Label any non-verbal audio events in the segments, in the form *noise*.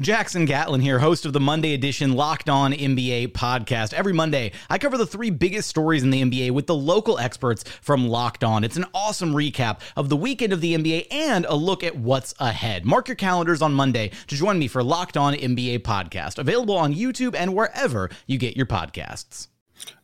Jackson Gatlin here, host of the Monday edition Locked On NBA podcast. Every Monday, I cover the three biggest stories in the NBA with the local experts from Locked On. It's an awesome recap of the weekend of the NBA and a look at what's ahead. Mark your calendars on Monday to join me for Locked On NBA podcast, available on YouTube and wherever you get your podcasts.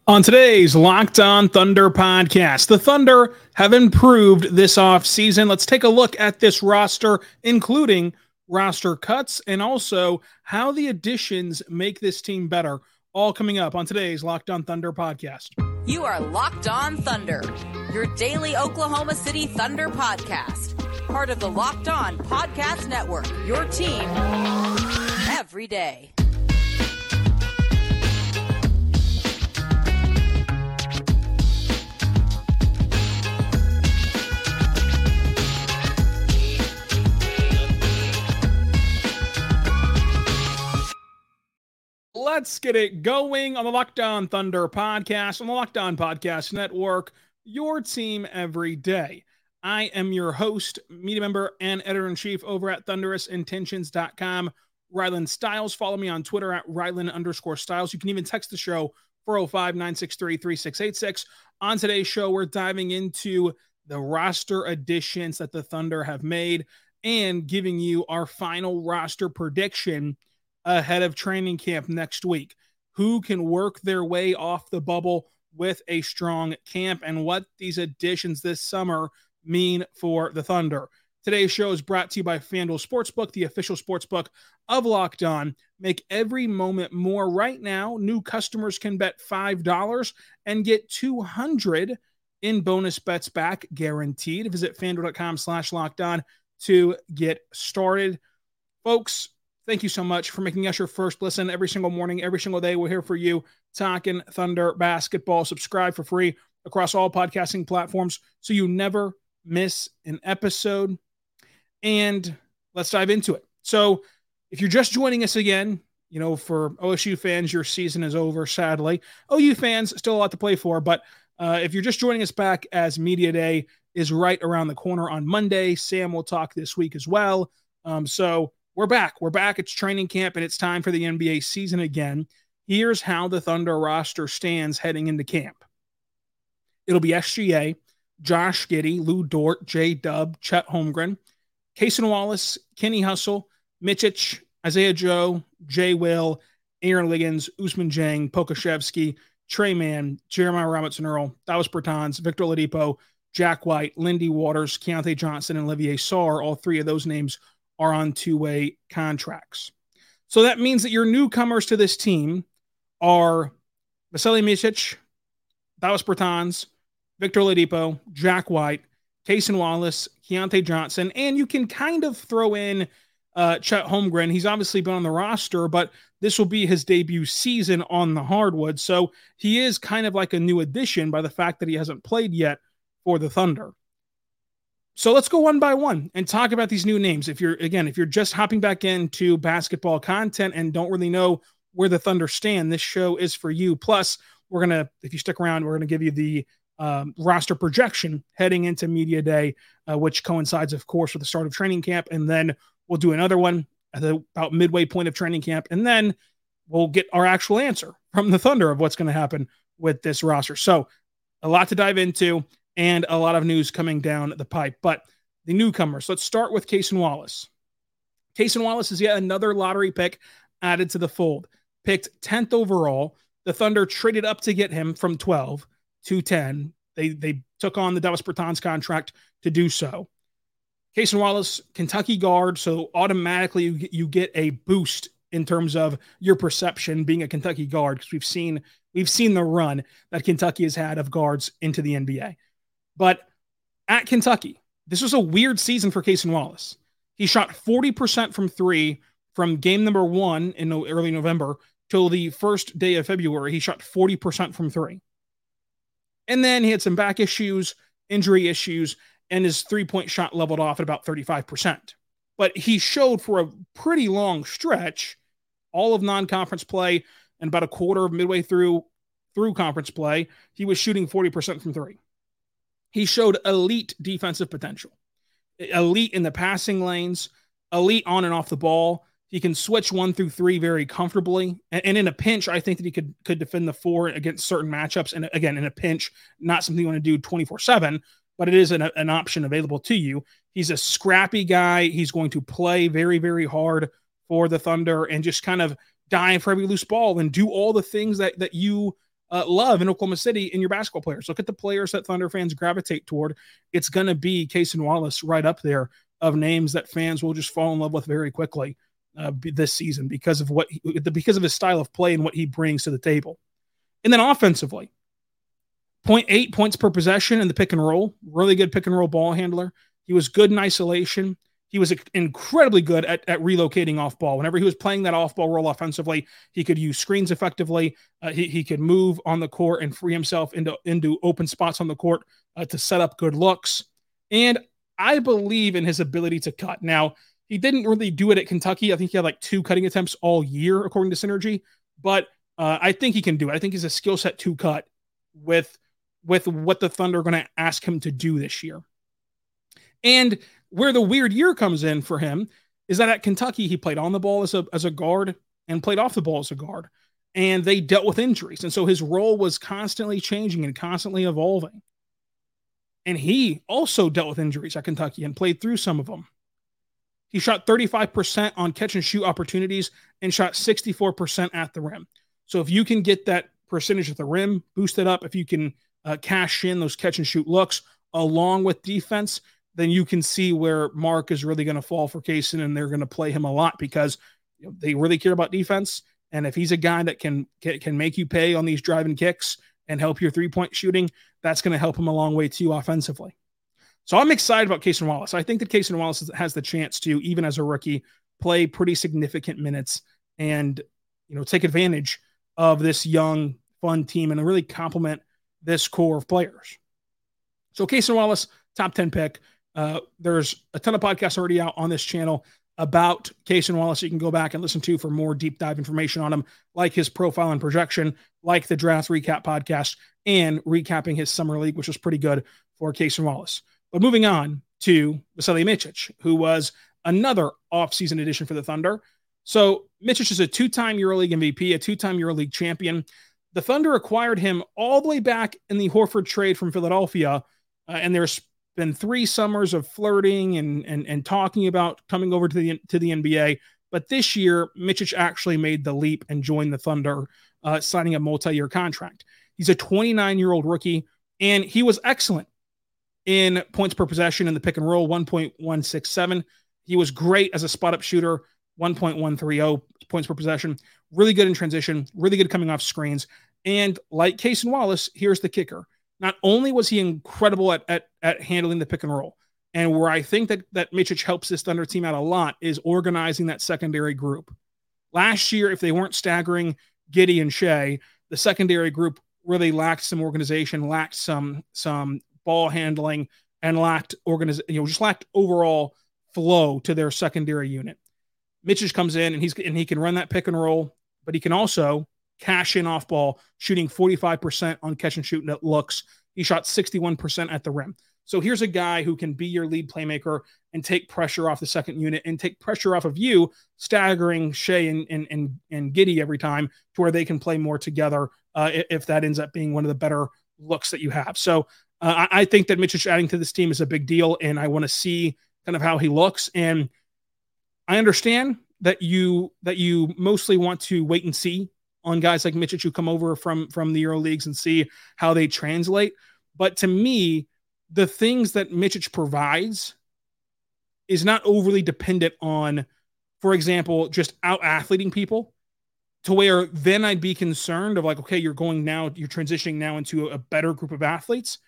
On today's Locked On Thunder podcast, the Thunder have improved this offseason. Let's take a look at this roster, including roster cuts and also how the additions make this team better. All coming up on today's Locked On Thunder podcast. You are Locked On Thunder, your daily Oklahoma City Thunder podcast. Part of the Locked On Podcast Network, your team every day. Let's get it going on the Locked On Thunder podcast, on the Locked On Podcast Network, your team every day. I am your host, media member, and editor in chief over at thunderousintentions.com, Rylan Stiles. Follow me on Twitter at Rylan underscore Stiles. You can even text the show 405 963 3686. On today's show, we're diving into the roster additions that the Thunder have made and giving you our final roster prediction ahead of training camp next week. Who can work their way off the bubble with a strong camp and what these additions this summer mean for the Thunder. Today's show is brought to you by FanDuel Sportsbook, the official sportsbook of Locked On. Make every moment more right now. New customers can bet $5 and get 200 in bonus bets back guaranteed. Visit fanduel.com slash locked on to get started. Folks, Thank you so much for making us your first listen every single morning, every single day. We're here for you, talking Thunder basketball. Subscribe for free across all podcasting platforms so you never miss an episode. And let's dive into it. So, if you're just joining us again, you know, for OSU fans, your season is over, sadly. OU fans, still a lot to play for. But uh, if you're just joining us back as Media Day is right around the corner on Monday, Sam will talk this week as well. Um, so, we're back. We're back. It's training camp and it's time for the NBA season again. Here's how the Thunder roster stands heading into camp. It'll be SGA, Josh Giddey, Lu Dort, J Dub, Chet Holmgren, Cason Wallace, Kenny Hustle, Micic, Isaiah Joe, Jay Will, Aaron Wiggins, Ousmane Dieng, Pokusevski, Tre Mann, Jeremiah Robinson Earl, Davis Bertans, Victor Oladipo, Jack White, Lindy Waters, Keyontae Johnson, and Olivier Sarr. All three of those names are on two way contracts. So that means that your newcomers to this team are Vasilije Micic, Davis Bertans, Victor Oladipo, Jack White, Cason Wallace, Keyontae Johnson, and you can kind of throw in uh, Chet Holmgren. He's obviously been on the roster, but this will be his debut season on the hardwood. So he is kind of like a new addition by the fact that he hasn't played yet for the Thunder. So let's go one by one and talk about these new names. If you're again, if you're just hopping back into basketball content and don't really know where the Thunder stand, this show is for you. Plus, we're gonna, if you stick around, we're gonna give you the um, roster projection heading into media day, uh, which coincides, of course, with the start of training camp, and then we'll do another one at the about midway point of training camp, and then we'll get our actual answer from the Thunder of what's going to happen with this roster. So, a lot to dive into and a lot of news coming down the pipe. But the newcomers, let's start with Cason Wallace. Cason Wallace is yet another lottery pick added to the fold. Picked 10th overall. The Thunder traded up to get him from 12 to 10. They they took on the Davis Bertans contract to do so. Cason Wallace, Kentucky guard, so automatically you, you get a boost in terms of your perception being a Kentucky guard because we've seen we've seen the run that Kentucky has had of guards into the NBA. But at Kentucky, this was a weird season for Cason Wallace. He shot 40% from three from game number one in early November till the first day of February. He shot 40% from three. And then he had some back issues, injury issues, and his three point shot leveled off at about 35%. But he showed for a pretty long stretch all of non conference play and about a quarter of midway through through conference play, he was shooting 40% from three. He showed elite defensive potential, elite in the passing lanes, elite on and off the ball. He can switch one through three very comfortably. And, and, in a pinch, I think that he could could defend the four against certain matchups. And again, in a pinch, not something you want to do 24 7, but it is an, an option available to you. He's a scrappy guy. He's going to play very, very hard for the Thunder and just kind of dive for every loose ball and do all the things that that you uh, love in Oklahoma City in your basketball players. Look at the players that Thunder fans gravitate toward. It's going to be Cason Wallace right up there of names that fans will just fall in love with very quickly uh, this season because of what he, because of his style of play and what he brings to the table. And then offensively, 0.8 points per possession in the pick and roll, really good pick and roll ball handler. He was good in isolation. He was incredibly good at, at relocating off ball. Whenever he was playing that off ball role offensively, he could use screens effectively. Uh, he, he could move on the court and free himself into, into open spots on the court uh, to set up good looks. And I believe in his ability to cut. Now, he didn't really do it at Kentucky. I think he had like two cutting attempts all year, according to Synergy. But uh, I think he can do it. I think he's a skill set to cut with with what the Thunder are going to ask him to do this year. And where the weird year comes in for him is that at Kentucky, he played on the ball as a, as a guard and played off the ball as a guard. And they dealt with injuries. And so his role was constantly changing and constantly evolving. And he also dealt with injuries at Kentucky and played through some of them. He shot 35% on catch and shoot opportunities and shot 64% at the rim. So if you can get that percentage at the rim boosted up, if you can uh, cash in those catch and shoot looks along with defense, then you can see where Mark is really going to fall for Cason and they're going to play him a lot because they really care about defense. And if he's a guy that can, can make you pay on these driving kicks and help your three point shooting, that's going to help him a long way too offensively. So I'm excited about Cason Wallace. I think that Cason Wallace has the chance to, even as a rookie, play pretty significant minutes and you know take advantage of this young, fun team and really complement this core of players. So Cason Wallace, top 10 pick. Uh, there's a ton of podcasts already out on this channel about Cason Wallace. You can go back and listen to for more deep dive information on him, like his profile and projection, like the draft recap podcast, and recapping his summer league, which was pretty good for Cason Wallace. But moving on to Vasilije Micic, who was another offseason addition for the Thunder. So Micic is a two-time EuroLeague MVP, a two-time EuroLeague champion. The Thunder acquired him all the way back in the Horford trade from Philadelphia, uh, and there's been three summers of flirting and and and talking about coming over to the to the NBA. But this year, Micic actually made the leap and joined the Thunder, uh, signing a multi-year contract. He's a 29-year-old rookie, and he was excellent in points per possession in the pick and roll, 1.167. He was great as a spot up shooter, 1.130 points per possession. Really good in transition, really good coming off screens. And like Cason Wallace, here's the kicker. Not only was he incredible at, at, at handling the pick and roll, and where I think that, that Micic helps this Thunder team out a lot is organizing that secondary group. Last year, if they weren't staggering Giddey and Shai, the secondary group really lacked some organization, lacked some some ball handling, and lacked organiz- you know, just lacked overall flow to their secondary unit. Micic comes in and he's and he can run that pick and roll, but he can also cash in off ball, shooting 45% on catch and shoot looks. He shot 61% at the rim. So here's a guy who can be your lead playmaker and take pressure off the second unit and take pressure off of you, staggering Shai and and and, and Giddey every time to where they can play more together. Uh, if that ends up being one of the better looks that you have. So uh, I, I think that Mitch adding to this team is a big deal, and I want to see kind of how he looks. And I understand that you that you mostly want to wait and see on guys like Micic who come over from from the Euro leagues and see how they translate. But to me, the things that Micic provides is not overly dependent on, for example, just out athleting people to where then I'd be concerned of like, okay, you're going now, you're transitioning now into a better group of athletes.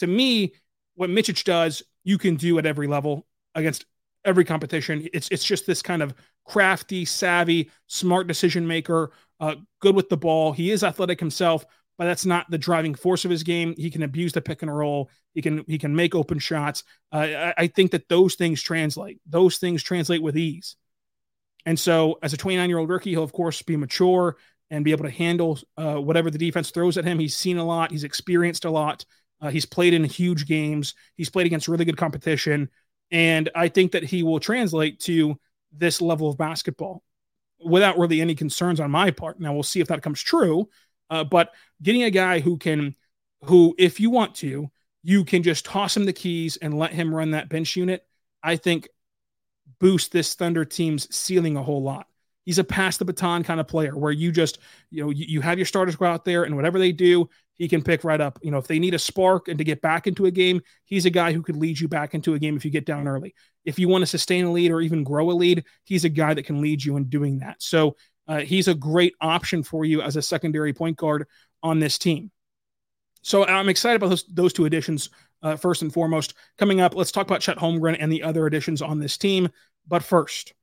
To me, what Micic does, you can do at every level against every competition. It's it's just this kind of crafty, savvy, smart decision maker, uh, good with the ball. He is athletic himself, but that's not the driving force of his game. He can abuse the pick and roll. He can he can make open shots. Uh, I, I think that those things translate. Those things translate with ease. And so, as a 29 year old rookie, he'll of course be mature and be able to handle uh, whatever the defense throws at him. He's seen a lot. He's experienced a lot. Uh, he's played in huge games. He's played against really good competition. And I think that he will translate to this level of basketball without really any concerns on my part. Now we'll see if that comes true. Uh, but getting a guy who can, who, if you want to, you can just toss him the keys and let him run that bench unit, I think boost this Thunder team's ceiling a whole lot he's a pass the baton kind of player where you just you know you, you, have your starters go out there and whatever they do he can pick right up. You know if they need a spark and to get back into a game he's a guy who could lead you back into a game if you get down early. If you want to sustain a lead or even grow a lead he's a guy that can lead you in doing that. So uh, he's a great option for you as a secondary point guard on this team. So i'm excited about those, those two additions uh, first and foremost. Coming up let's talk about chet holmgren and the other additions on this team. But first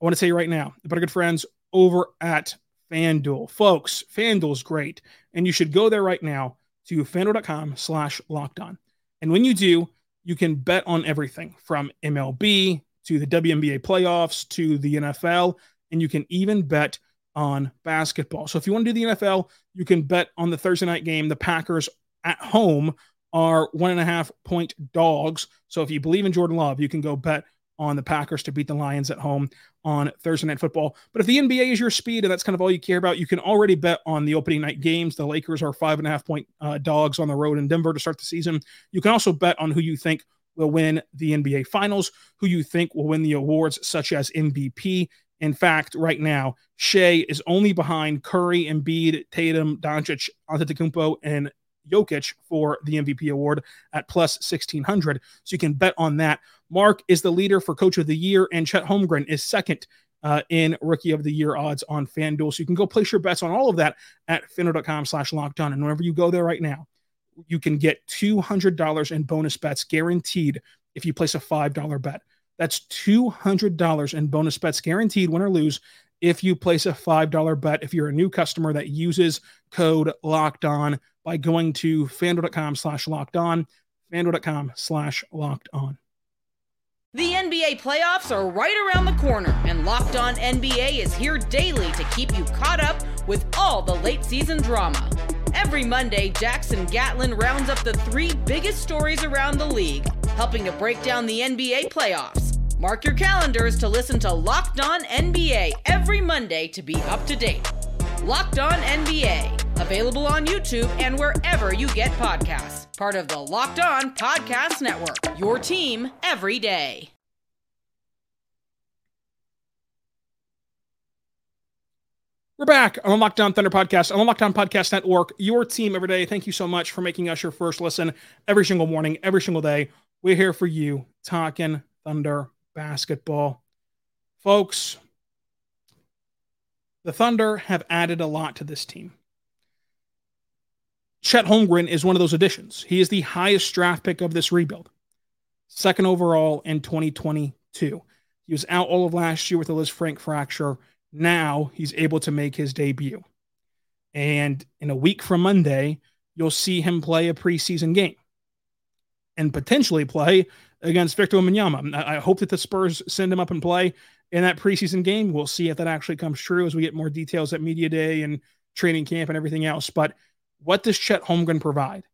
I want to you right now about good friends over at FanDuel. Folks, FanDuel's great. And you should go there right now to fanduel.com slash locked on. And when you do, you can bet on everything from MLB to the WNBA playoffs to the NFL. And you can even bet on basketball. So if you want to do the NFL, you can bet on the Thursday night game. The Packers at home are one and a half point dogs. So if you believe in Jordan Love, you can go bet on the Packers to beat the Lions at home on Thursday Night Football. But if the NBA is your speed and that's kind of all you care about, you can already bet on the opening night games. The Lakers are five and a half point uh, dogs on the road in Denver to start the season. You can also bet on who you think will win the NBA Finals, who you think will win the awards such as MVP. In fact, right now, Shai is only behind Curry, Embiid, Tatum, Doncic, Antetokounmpo, and Jokic for the MVP award at plus 1600. So you can bet on that. Mark is the leader for Coach of the Year, and Chet Holmgren is second uh, in Rookie of the Year odds on FanDuel. So you can go place your bets on all of that at fanduel.com slash locked on. And whenever you go there right now, you can get $200 in bonus bets guaranteed if you place a $5 bet. That's $200 in bonus bets guaranteed, win or lose, if you place a $5 bet. If you're a new customer that uses code locked on by going to fanduel.com slash locked on, fanduel.com slash locked on. The NBA playoffs are right around the corner, and Locked On NBA is here daily to keep you caught up with all the late season drama. Every Monday, Jackson Gatlin rounds up the three biggest stories around the league, helping to break down the NBA playoffs. Mark your calendars to listen to Locked On NBA every Monday to be up to date. Locked On NBA, available on YouTube and wherever you get podcasts part of the Locked On Podcast Network. Your team every day. We're back on the Locked On Thunder podcast on the Locked On Podcast Network. Your team every day. Thank you so much for making us your first listen every single morning, every single day. We're here for you talking Thunder basketball. Folks, the Thunder have added a lot to this team. Chet Holmgren is one of those additions. He is the highest draft pick of this rebuild, second overall in 2022. He was out all of last year with a Lisfranc fracture. Now he's able to make his debut. And in a week from Monday, you'll see him play a preseason game and potentially play against Victor Wembanyama. I hope that the Spurs send him up and play in that preseason game. We'll see if that actually comes true as we get more details at media day and training camp and everything else. But what does Chet Holmgren provide?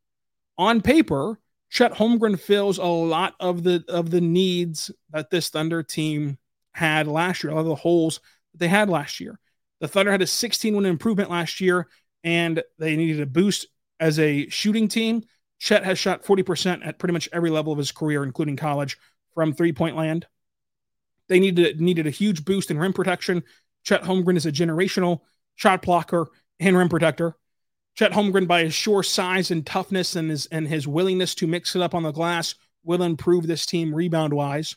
On paper, Chet Holmgren fills a lot of the of the needs that this Thunder team had last year, a lot of the holes that they had last year. The Thunder had a 16 win improvement last year, and they needed a boost as a shooting team. Chet has shot 40% at pretty much every level of his career, including college, from three point land. They needed needed a huge boost in rim protection. Chet Holmgren is a generational shot blocker and rim protector. Chet Holmgren, by his sure size and toughness and his and his willingness to mix it up on the glass, will improve this team rebound wise.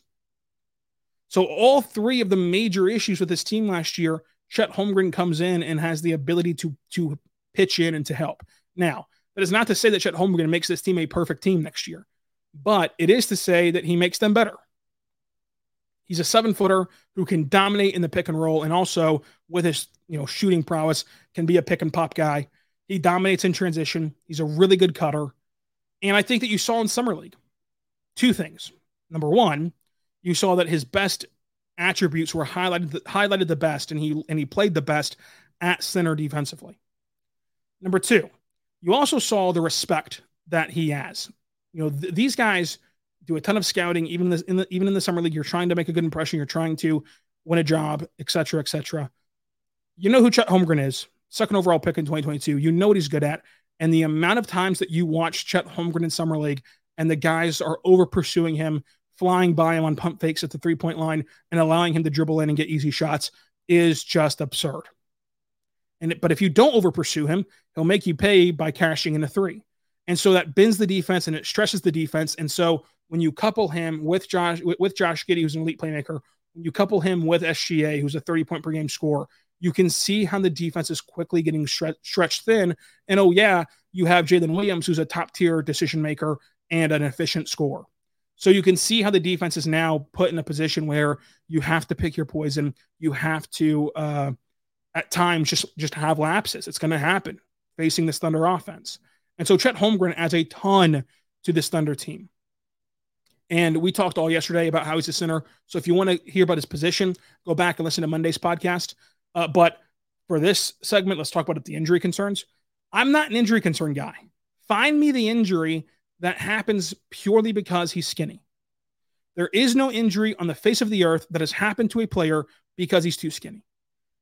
So all three of the major issues with this team last year, Chet Holmgren comes in and has the ability to to pitch in and to help. Now, that is not to say that Chet Holmgren makes this team a perfect team next year, but it is to say that he makes them better. He's a seven footer who can dominate in the pick and roll, and also with his you know shooting prowess can be a pick and pop guy. He dominates in transition. He's a really good cutter, and I think that you saw in summer league two things. Number one, you saw that his best attributes were highlighted highlighted the best, and he and he played the best at center defensively. Number two, you also saw the respect that he has. You know, th- these guys do a ton of scouting, even in the, in the, even in the summer league. You're trying to make a good impression. You're trying to win a job, etc., etc. You know who Chet Holmgren is, second overall pick in 2022. You know what he's good at, and the amount of times that you watch Chet Holmgren in summer league, and the guys are over pursuing him, flying by him on pump fakes at the three point line, and allowing him to dribble in and get easy shots is just absurd. And but if you don't over pursue him, he'll make you pay by cashing in a three. And so that bends the defense and it stresses the defense. And so when you couple him with Josh with Josh Giddey, who's an elite playmaker, when you couple him with SGA, who's a 30 point per game scorer, you can see how the defense is quickly getting stre- stretched thin. And oh yeah, you have Jalen Williams, who's a top tier decision maker and an efficient scorer. So you can see how the defense is now put in a position where you have to pick your poison. You have to uh, at times just just have lapses. It's going to happen facing this Thunder offense. And so Chet Holmgren adds a ton to this Thunder team. And we talked all yesterday about how he's a center. So if you want to hear about his position, go back and listen to Monday's podcast. Uh, but for this segment, let's talk about the injury concerns. I'm not an injury concern guy. Find me the injury that happens purely because he's skinny. There is no injury on the face of the earth that has happened to a player because he's too skinny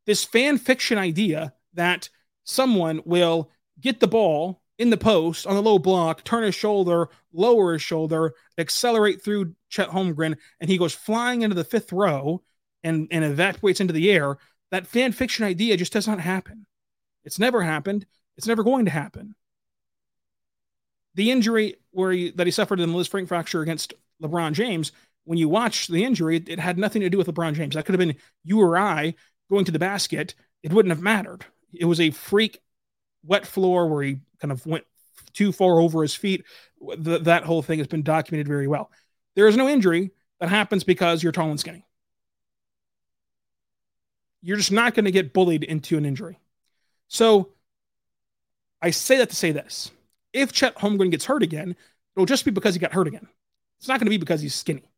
this fan fiction idea that someone will get the ball in the post on the low block, turn his shoulder, lower his shoulder, accelerate through Chet Holmgren, and he goes flying into the fifth row and, and evacuates into the air. That fan fiction idea just does not happen. It's never happened. It's never going to happen. The injury where he, that he suffered in the Lisfranc fracture against LeBron James, when you watch the injury, it had nothing to do with LeBron James. That could have been you or I going to the basket, it wouldn't have mattered. It was a freak wet floor where he kind of went too far over his feet. That whole thing has been documented very well. There is no injury that happens because you're tall and skinny. You're just not going to get bullied into an injury. So I say that to say this. If Chet Holmgren gets hurt again, it'll just be because he got hurt again. It's not going to be because he's skinny.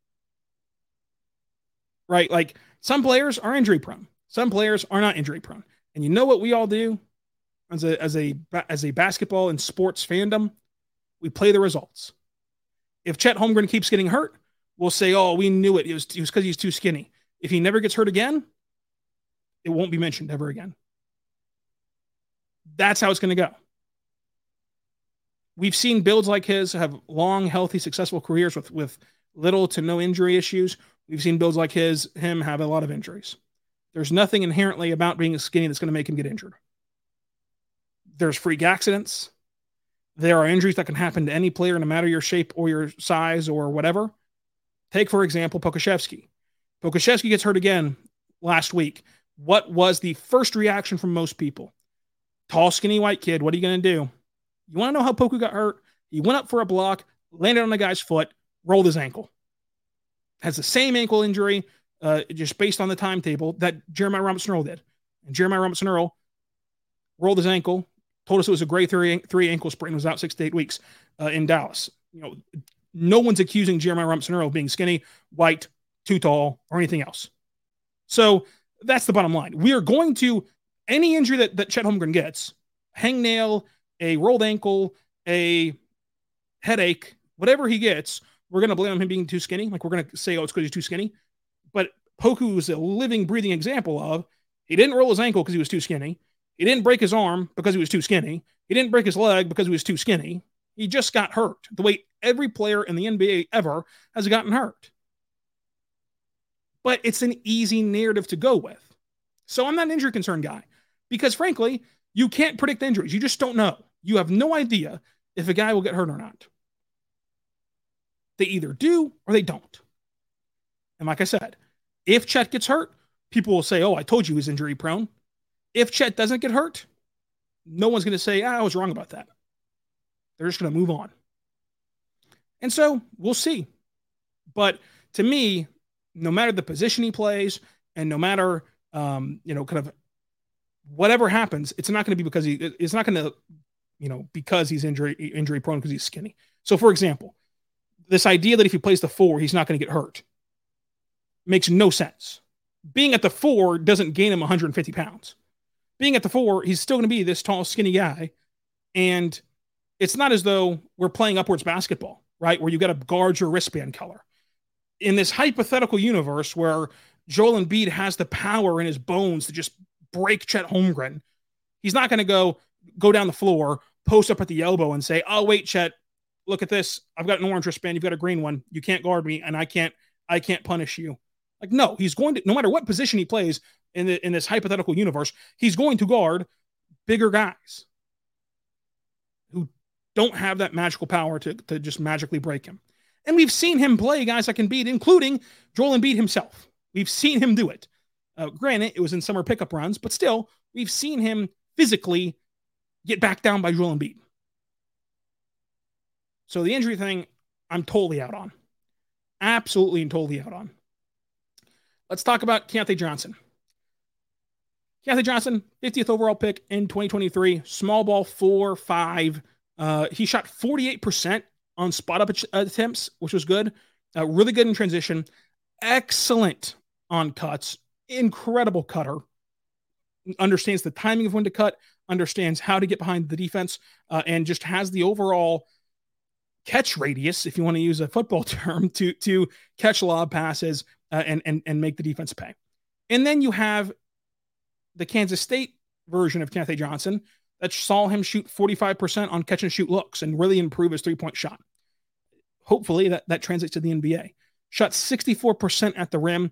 Right? Like some players are injury prone. Some players are not injury prone. And you know what we all do as a as a as a basketball and sports fandom? We play the results. If Chet Holmgren keeps getting hurt, we'll say, "Oh, we knew it. It was it was because he's too skinny." If he never gets hurt again, it won't be mentioned ever again. That's how it's going to go. We've seen builds like his have long, healthy, successful careers with with little to no injury issues. We've seen builds like his him have a lot of injuries. There's nothing inherently about being skinny that's going to make him get injured. There's freak accidents. There are injuries that can happen to any player, no matter your shape or your size or whatever. Take, for example, Pokusevski. Pokusevski gets hurt again last week. What was the first reaction from most people? Tall, skinny white kid. What are you going to do? You want to know how Poku got hurt? He went up for a block, landed on the guy's foot, rolled his ankle. Has the same ankle injury uh, just based on the timetable that Jeremiah Robinson Earl did. And Jeremiah Robinson Earl rolled his ankle, told us it was a grade three, three ankle sprain, was out six to eight weeks uh, in Dallas. You know, no one's accusing Jeremiah Robinson Earl of being skinny, white, too tall, or anything else. So that's the bottom line. We are going to any injury that, that Chet Holmgren gets, hangnail, a rolled ankle, a headache, whatever he gets, we're going to blame him being too skinny. Like we're going to say, oh, it's because he's too skinny. But Poku is a living, breathing example of he didn't roll his ankle because he was too skinny. He didn't break his arm because he was too skinny. He didn't break his leg because he was too skinny. He just got hurt the way every player in the NBA ever has gotten hurt. But it's an easy narrative to go with. So I'm not an injury concern guy because, frankly, you can't predict injuries. You just don't know. You have no idea if a guy will get hurt or not. They either do or they don't. And like I said, if Chet gets hurt, people will say, Oh, I told you he's injury prone. If Chet doesn't get hurt, no one's going to say, ah, I was wrong about that. They're just going to move on. And so we'll see. But to me, no matter the position he plays and no matter, um, you know, kind of whatever happens, it's not going to be because he, it's not going to, you know, because he's injury, injury prone because he's skinny. So, for example, this idea that if he plays the four, he's not going to get hurt makes no sense. Being at the four doesn't gain him 150 pounds. Being at the four, he's still going to be this tall, skinny guy. And it's not as though we're playing upwards basketball, right? Where you got to guard your wristband color. In this hypothetical universe where Joel Embiid has the power in his bones to just break Chet Holmgren, he's not going to go go down the floor, post up at the elbow, and say, "Oh wait, Chet, look at this. I've got an orange wristband. You've got a green one. You can't guard me, and I can't. I can't punish you." Like, no, he's going to. No matter what position he plays in the, in this hypothetical universe, he's going to guard bigger guys who don't have that magical power to to just magically break him. And we've seen him play guys that can beat, including Joel Embiid himself. We've seen him do it. Uh, granted, it was in summer pickup runs, but still, we've seen him physically get back down by Joel Embiid. So the injury thing, I'm totally out on. Absolutely and totally out on. Let's talk about Keyontae Johnson. Keyontae Johnson, 50th overall pick in 2023, small ball four, five. Uh, he shot 48% on spot up attempts, which was good. Uh, really good in transition. Excellent on cuts. Incredible cutter. Understands the timing of when to cut, understands how to get behind the defense, uh, and just has the overall catch radius, if you want to use a football *laughs* term, to to catch lob passes uh, and and and make the defense pay. And then you have the Kansas State version of Keyontae Johnson that saw him shoot 45% on catch and shoot looks and really improve his three point shot. Hopefully that, that translates to the NBA. Shot 64% at the rim.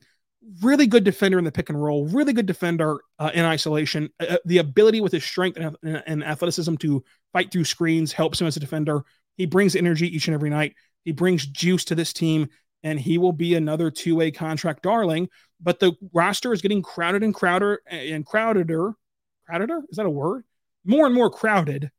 Really good defender in the pick and roll. Really good defender uh, in isolation. Uh, uh the ability with his strength and, and athleticism to fight through screens helps him as a defender. He brings energy each and every night. He brings juice to this team, and he will be another two way contract darling. But the roster is getting crowded and crowded and crowdeder. Crowdeder? Is that a word? More and more crowded,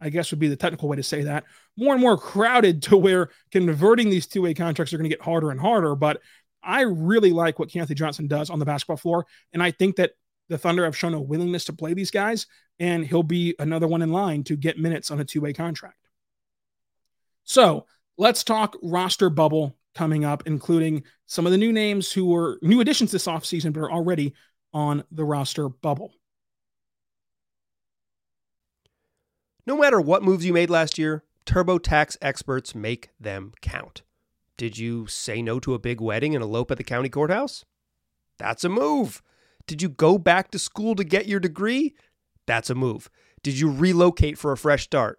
I guess would be the technical way to say that. More and more crowded to where converting these two way contracts are going to get harder and harder. But I really like what Keyontae Johnson does on the basketball floor. And I think that the Thunder have shown a willingness to play these guys, and he'll be another one in line to get minutes on a two way contract. So let's talk roster bubble coming up, including some of the new names who were new additions this offseason, but are already on the roster bubble. No matter what moves you made last year, TurboTax experts make them count. Did you say no to a big wedding and elope at the county courthouse? That's a move. Did you go back to school to get your degree? That's a move. Did you relocate for a fresh start?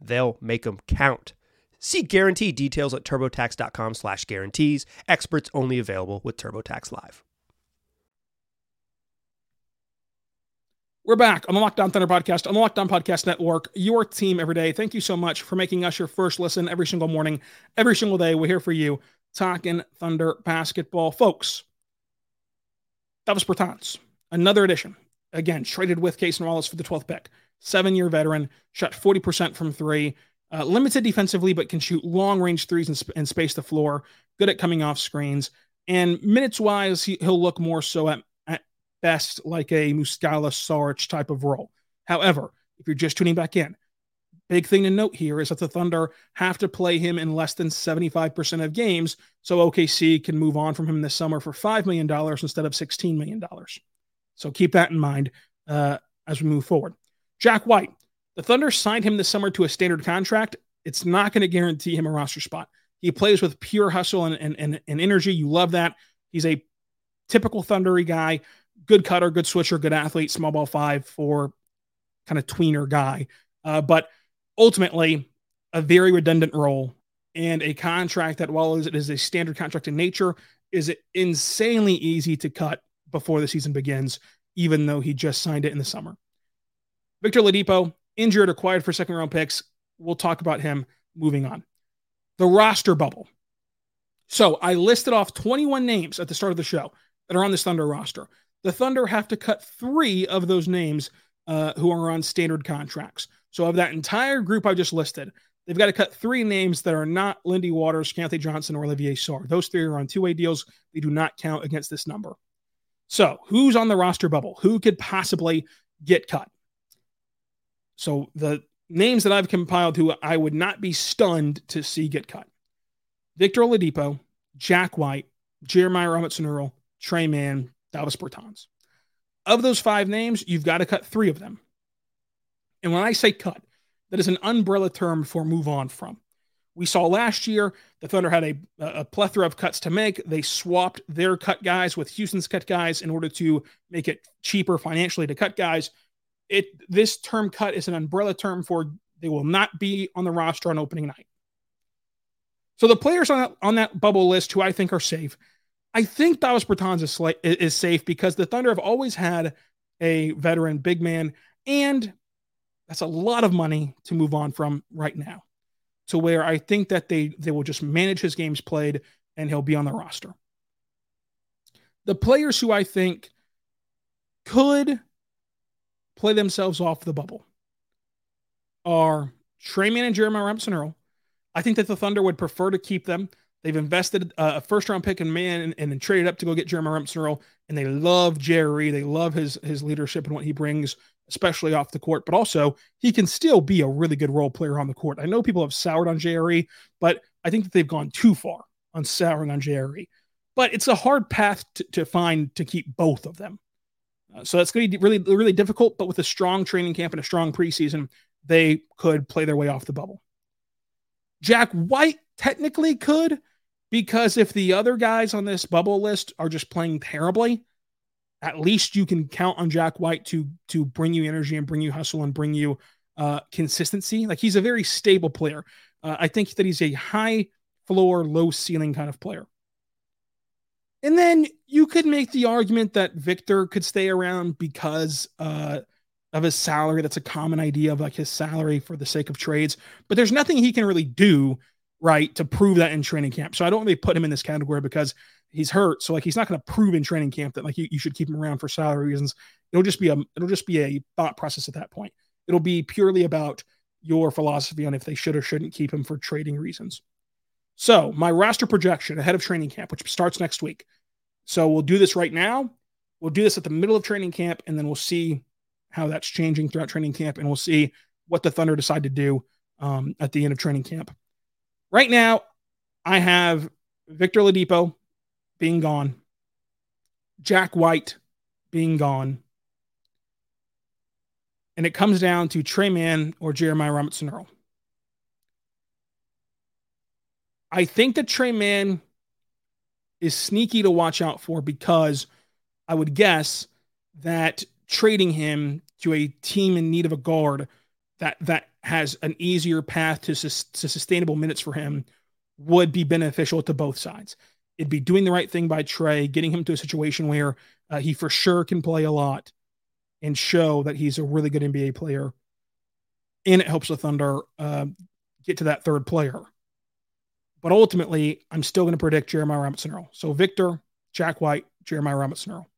they'll make them count. See guarantee details at turbotax.com slash guarantees. Experts only available with TurboTax Live. We're back on the Locked On Thunder podcast, on the Locked On Podcast Network, your team every day. Thank you so much for making us your first listen every single morning, every single day. We're here for you, talking Thunder basketball. Folks, Davis Bertans, another edition. Again, traded with Cason Wallace for the 12th pick seven year veteran, shot 40% from three, Uh, limited defensively, but can shoot long range threes and, sp- and space the floor. Good at coming off screens. And minutes wise, he, will look more so at, at best like a Muscala Saric type of role. However, if you're just tuning back in, big thing to note here is that the Thunder have to play him in less than 75% of games. So OKC can move on from him this summer for $5 million instead of $16 million. So keep that in mind uh, as we move forward. Jack White, the Thunder signed him this summer to a standard contract. It's not going to guarantee him a roster spot. He plays with pure hustle and, and, and, and energy. You love that. He's a typical Thundery guy, good cutter, good switcher, good athlete, small ball five for kind of tweener guy. Uh, but ultimately, a very redundant role and a contract that, while it is a standard contract in nature, is insanely easy to cut before the season begins, even though he just signed it in the summer. Victor Oladipo, injured, acquired for second round picks. We'll talk about him moving on. The roster bubble. So I listed off 21 names at the start of the show that are on this Thunder roster. The Thunder have to cut three of those names uh, who are on standard contracts. So of that entire group I just listed, they've got to cut three names that are not Lindy Waters, Keyontae Johnson, or Olivier Sarr. Those three are on two-way deals. They do not count against this number. So who's on the roster bubble? Who could possibly get cut? So the names that I've compiled who I would not be stunned to see get cut. Victor Oladipo, Jack White, Jeremiah Robinson Earl, Tre Mann, Davis Bertans. Of those five names, you've got to cut three of them. And when I say cut, that is an umbrella term for move on from. We saw last year the Thunder had a, a plethora of cuts to make. They swapped their cut guys with Houston's cut guys in order to make it cheaper financially to cut guys it this term cut is an umbrella term for they will not be on the roster on opening night. So the players on that, on that bubble list who I think are safe, I think Davis Bertans is, is safe because the Thunder have always had a veteran big man, and that's a lot of money to move on from right now. To where I think that they they will just manage his games played and he'll be on the roster. The players who I think could play themselves off the bubble are Tre Mann and Jeremiah Robinson Earl. I think that the Thunder would prefer to keep them. They've invested a first round pick in Mann and, and then traded up to go get Jeremiah Robinson Earl. And they love Jerry. They love his his leadership and what he brings, especially off the court. But also, he can still be a really good role player on the court. I know people have soured on Jerry, but I think that they've gone too far on souring on Jerry. But it's a hard path to, to find to keep both of them. Uh, so that's going to be really, really difficult. But with a strong training camp and a strong preseason, they could play their way off the bubble. Jack White technically could, because if the other guys on this bubble list are just playing terribly, at least you can count on Jack White to to bring you energy and bring you hustle and bring you uh, consistency. Like he's a very stable player. Uh, I think that he's a high floor, low ceiling kind of player. And then you could make the argument that Victor could stay around because uh, of his salary. That's a common idea of like his salary for the sake of trades. But there's nothing he can really do, right, to prove that in training camp. So I don't really put him in this category because he's hurt. So like he's not going to prove in training camp that like you, you should keep him around for salary reasons. It'll just be a it'll just be a thought process at that point. It'll be purely about your philosophy on if they should or shouldn't keep him for trading reasons. So, my roster projection ahead of training camp, which starts next week. So, we'll do this right now. We'll do this at the middle of training camp, and then we'll see how that's changing throughout training camp, and we'll see what the Thunder decide to do um, at the end of training camp. Right now, I have Victor Oladipo being gone, Jack White being gone, and it comes down to Tre Mann or Jeremiah Robinson Earl. I think that Tre Mann is sneaky to watch out for because I would guess that trading him to a team in need of a guard that that has an easier path to, to sustainable minutes for him would be beneficial to both sides. It'd be doing the right thing by Tre, getting him to a situation where uh, he for sure can play a lot and show that he's a really good NBA player. And it helps the Thunder uh, get to that third player. But ultimately, I'm still going to predict Jeremiah Robinson Earl. So Victor, Jack White, Jeremiah Robinson Earl.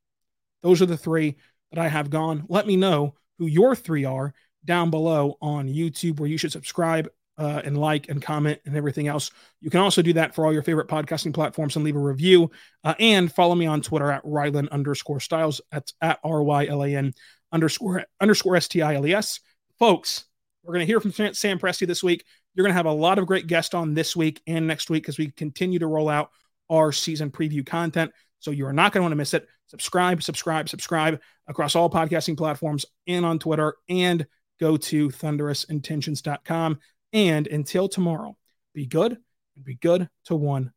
Those are the three that I have gone. Let me know who your three are down below on YouTube, where you should subscribe uh, and like and comment and everything else. You can also do that for all your favorite podcasting platforms and leave a review. Uh, and follow me on Twitter at Rylan underscore Stiles. That's at R Y L A N underscore underscore S T I L E S. Folks, we're going to hear from Sam Presti this week. You're going to have a lot of great guests on this week and next week because we continue to roll out our season preview content. So you are not going to want to miss it. Subscribe, subscribe, subscribe across all podcasting platforms and on Twitter and go to thunderousintentions.com. And until tomorrow, be good and be good to one.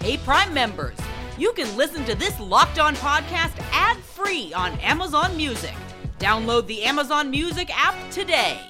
Hey, Prime members, you can listen to this locked on podcast ad free on Amazon Music. Download the Amazon Music app today.